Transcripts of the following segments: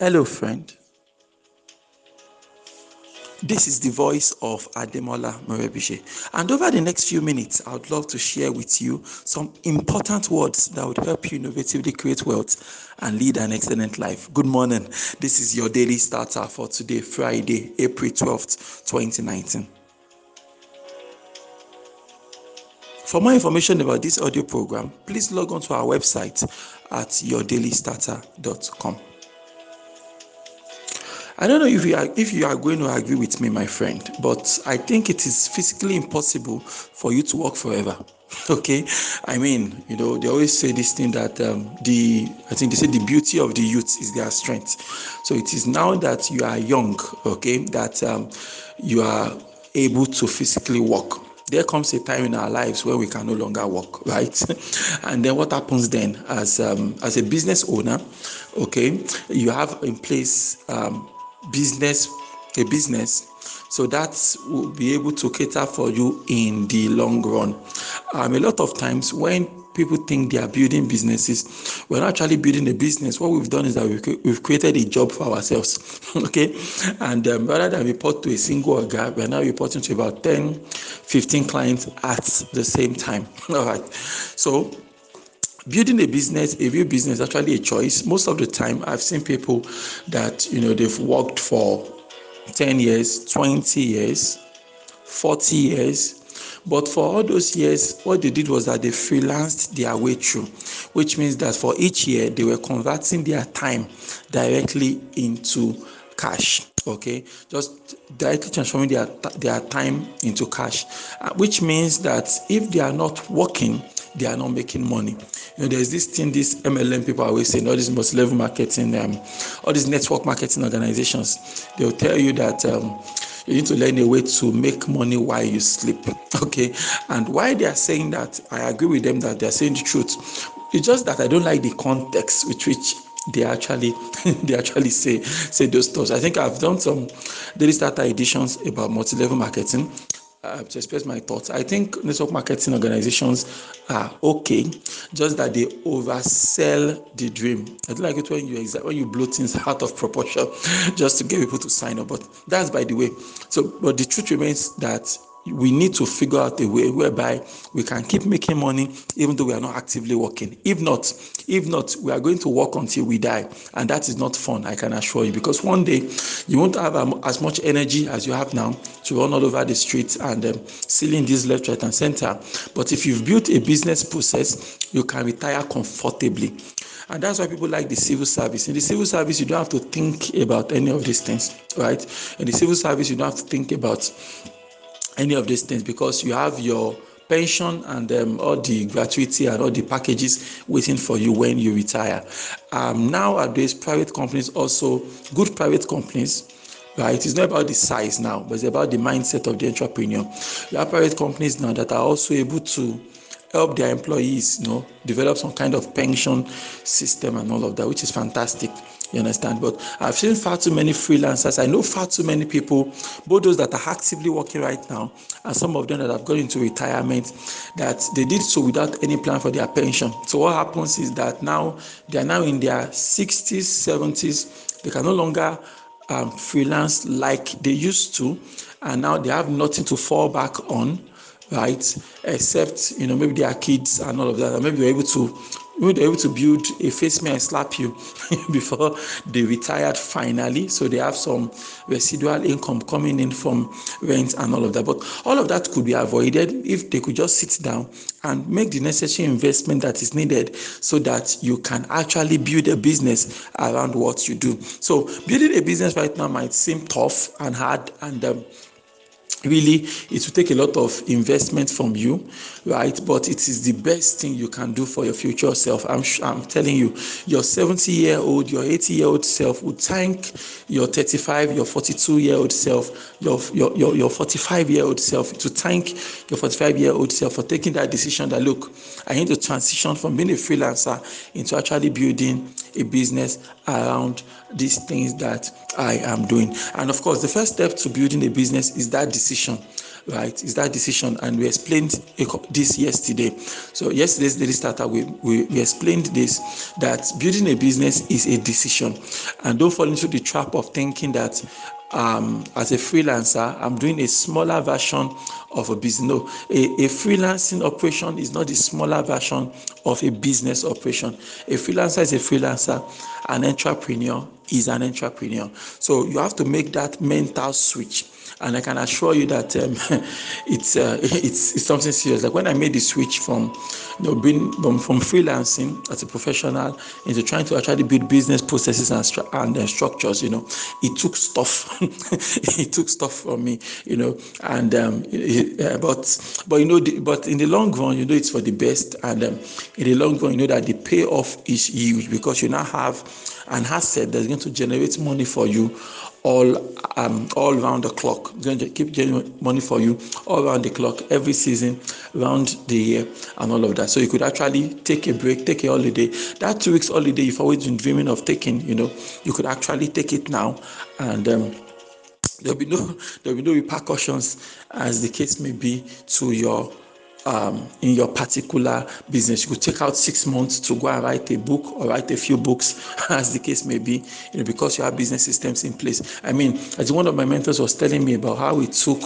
Hello, friend. This is the voice of Ademola Morebise. And over the next few minutes, I would love to share with you some important words that would help you innovatively create wealth and lead an excellent life. Good morning. This is your daily starter for today, Friday, April 12th, 2019. For more information about this audio program, please log on to our website at yourdailystarter.com. I don't know if you are if you are going to agree with me, my friend, but I think it is physically impossible for you to work forever. Okay, I mean, you know, they always say this thing that um, the I think they say the beauty of the youth is their strength. So it is now that you are young, okay, that um, you are able to physically walk there comes a time in our lives where we can no longer work right and then what happens then as um, as a business owner okay you have in place um, business a business so that will be able to cater for you in the long run. Um, a lot of times when people think they are building businesses we're not actually building a business. What we've done is that we've, we've created a job for ourselves okay? And um, rather than report to a single guy we're now reporting to about 10 15 clients at the same time all right? So building a business a real business is actually a choice. Most of the time i've seen people that you know they've worked for 10 years 20 years 40 years. But for all those years what they did was that they freelanced their way through which means that for each year they were converting their time directly into cash okay? Just directly transforming their their time into cash uh, which means that if they are not working they are not making money. You know there's this thing these mlm people are always saying all these multi-level marketing um, all these network marketing organizations they'll tell you that um, you need to learn a way to make money while you sleep okay? And why they are saying that i agree with them that they're saying the truth. It's just that i don't like the context with which they actually they actually say say those stuff. I think I've done some daily starter editions about multi-level marketing uh, to express my thoughts. I think network marketing organizations are okay, just that they oversell the dream. I don't like it when you exa- when you blow things out of proportion just to get people to sign up. But that's by the way. So, but the truth remains that we need to figure out a way whereby we can keep making money even though we are not actively working if not if not we are going to work until we die and that is not fun i can assure you because one day you won't have as much energy as you have now to run all over the streets and um, stealing this left right and center but if you've built a business process you can retire comfortably and that's why people like the civil service. In the civil service, you don't have to think about any of these things, right? In the civil service, you don't have to think about any of these things because you have your pension and um, all the gratuity and all the packages waiting for you when you retire. Um, nowadays, private companies also, good private companies, right? It's not about the size now, but it's about the mindset of the entrepreneur. You have private companies now that are also able to help their employees, you know, develop some kind of pension system and all of that, which is fantastic. You understand? But I've seen far too many freelancers. I know far too many people, both those that are actively working right now, and some of them that have gone into retirement, that they did so without any plan for their pension. So what happens is that now they are now in their 60s, 70s. They can no longer um, freelance like they used to, and now they have nothing to fall back on right? Except you know maybe their kids and all of that, and maybe they're able to maybe they're able to build a face me and slap you before they retired finally. So they have some residual income coming in from rent and all of that. But all of that could be avoided if they could just sit down and make the necessary investment that is needed so that you can actually build a business around what you do. So building a business right now might seem tough and hard and um, really it will take a lot of investment from you right? But it is the best thing you can do for your future self. I'm i'm telling you your 70 year old your 80 year old self would thank your 35 your 42 year old self your your your, your 45 year old self to thank your 45 year old self for taking that decision that look i need to transition from being a freelancer into actually building a business around these things that I am doing. And of course, the first step to building a business is that decision. Right? Is that decision, and we explained this yesterday. So yesterday's daily starter, we, we, we explained this that building a business is a decision, and don't fall into the trap of thinking that um, as a freelancer, I'm doing a smaller version of a business. No, a, a freelancing operation is not the smaller version of a business operation. A freelancer is a freelancer, an entrepreneur is an entrepreneur. So you have to make that mental switch and I can assure you that um, it's, uh, it's it's something serious. Like when I made the switch from you know being from, from freelancing as a professional into trying to actually build business processes and and uh, structures, you know, it took stuff. it took stuff from me, you know, and um, it, uh, but but you know, the, but in the long run, you know, it's for the best, and um, in the long run, you know that the payoff is huge because you now have an asset that's going to generate money for you all um, all round the clock. Going to keep generating money for you all around the clock, every season, around the year, and all of that. So you could actually take a break, take a holiday. That two weeks holiday you've always been dreaming of taking, you know, you could actually take it now, and um, there'll be no there'll be no repercussions as the case may be to your um, in your particular business. You could take out six months to go and write a book or write a few books, as the case may be, you know, because you have business systems in place. I mean, as one of my mentors was telling me about how it took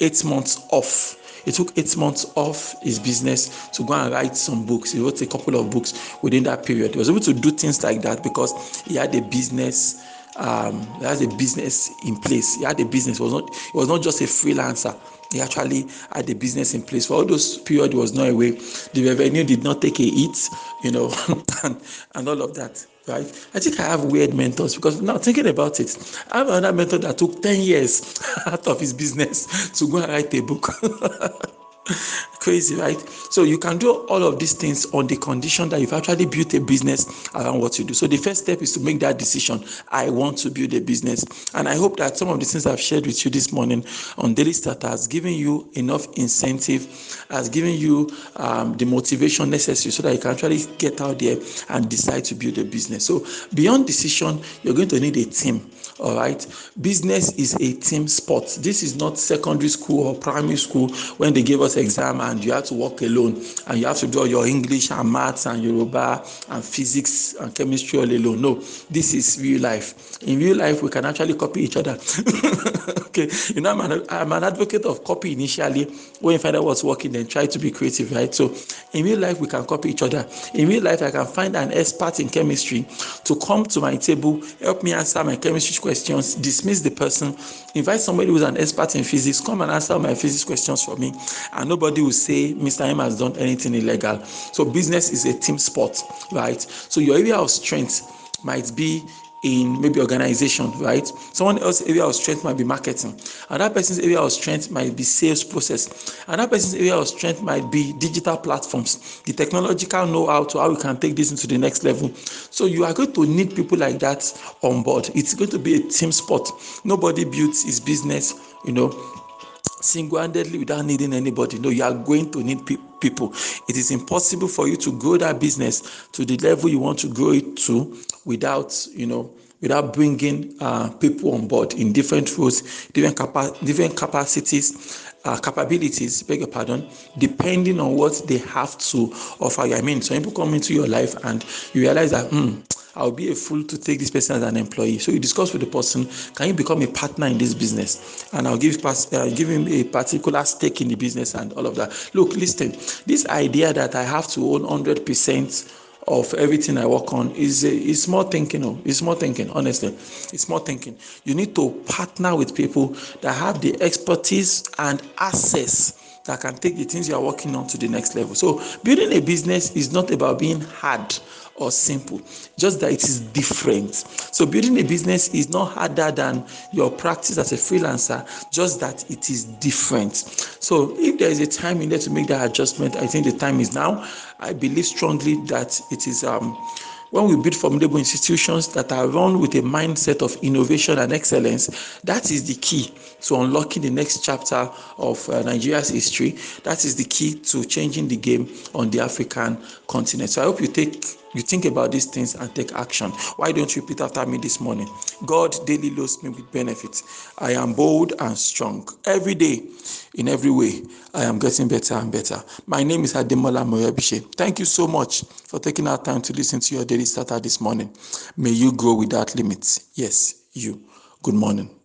eight months off. It took eight months off his business to go and write some books. He wrote a couple of books within that period. He was able to do things like that because he had a business um, he has a business in place. He had a business. It was not. He was not just a freelancer he actually had a business in place for all those period was not away the revenue did not take a hit you know and, and all of that right i think i have weird mentors because now thinking about it i have another mentor that took 10 years out of his business to go and write a book Crazy, right? So you can do all of these things on the condition that you've actually built a business around what you do. So the first step is to make that decision. I want to build a business. And I hope that some of the things I've shared with you this morning on Daily Starter has given you enough incentive, has given you um, the motivation necessary so that you can actually get out there and decide to build a business. So beyond decision, you're going to need a team. All right. Business is a team sport. This is not secondary school or primary school when they gave us exam and you have to work alone and you have to do your English and maths and Yoruba and physics and chemistry all alone. No, this is real life. In real life, we can actually copy each other. okay. You know, I'm an, I'm an advocate of copy initially. When you find out what's working, then try to be creative, right? So in real life, we can copy each other. In real life, I can find an expert in chemistry to come to my table, help me answer my chemistry questions, dismiss the person, invite somebody who's an expert in physics, come and answer my physics questions for me, and nobody will say Mr. M has done anything illegal. So business is a team sport, right? So your area of strength might be in maybe organization, right? Someone else's area of strength might be marketing. Another person's area of strength might be sales process. Another person's area of strength might be digital platforms, the technological know-how to how we can take this into the next level. So you are going to need people like that on board. It's going to be a team sport. Nobody builds his business, you know, single-handedly without needing anybody no you are going to need pe- people it is impossible for you to grow that business to the level you want to grow it to without you know without bringing uh, people on board in different roles different, capa- different capacities uh, capabilities, beg your pardon, depending on what they have to offer you. I mean, some people come into your life and you realize that, hmm, I'll be a fool to take this person as an employee. So you discuss with the person, can you become a partner in this business? And I'll give, uh, give him a particular stake in the business and all of that. Look, listen, this idea that I have to own 100% of everything I work on is is more thinking. Oh, it's more thinking. Honestly, it's more thinking. You need to partner with people that have the expertise and access that can take the things you are working on to the next level. So building a business is not about being hard or simple, just that it is different. So, building a business is not harder than your practice as a freelancer, just that it is different. So, if there is a time in there to make that adjustment, I think the time is now. I believe strongly that it is. Um, when we build formidable institutions that are run with a mindset of innovation and excellence, that is the key to unlocking the next chapter of uh, Nigeria's history. That is the key to changing the game on the African continent. So I hope you take you think about these things and take action. Why don't you repeat after me this morning? God daily loads me with benefits. I am bold and strong. Every day, in every way, I am getting better and better. My name is Ademola Morebise. Thank you so much for taking our time to listen to your daily starter this morning. May you grow without limits. Yes, you. Good morning.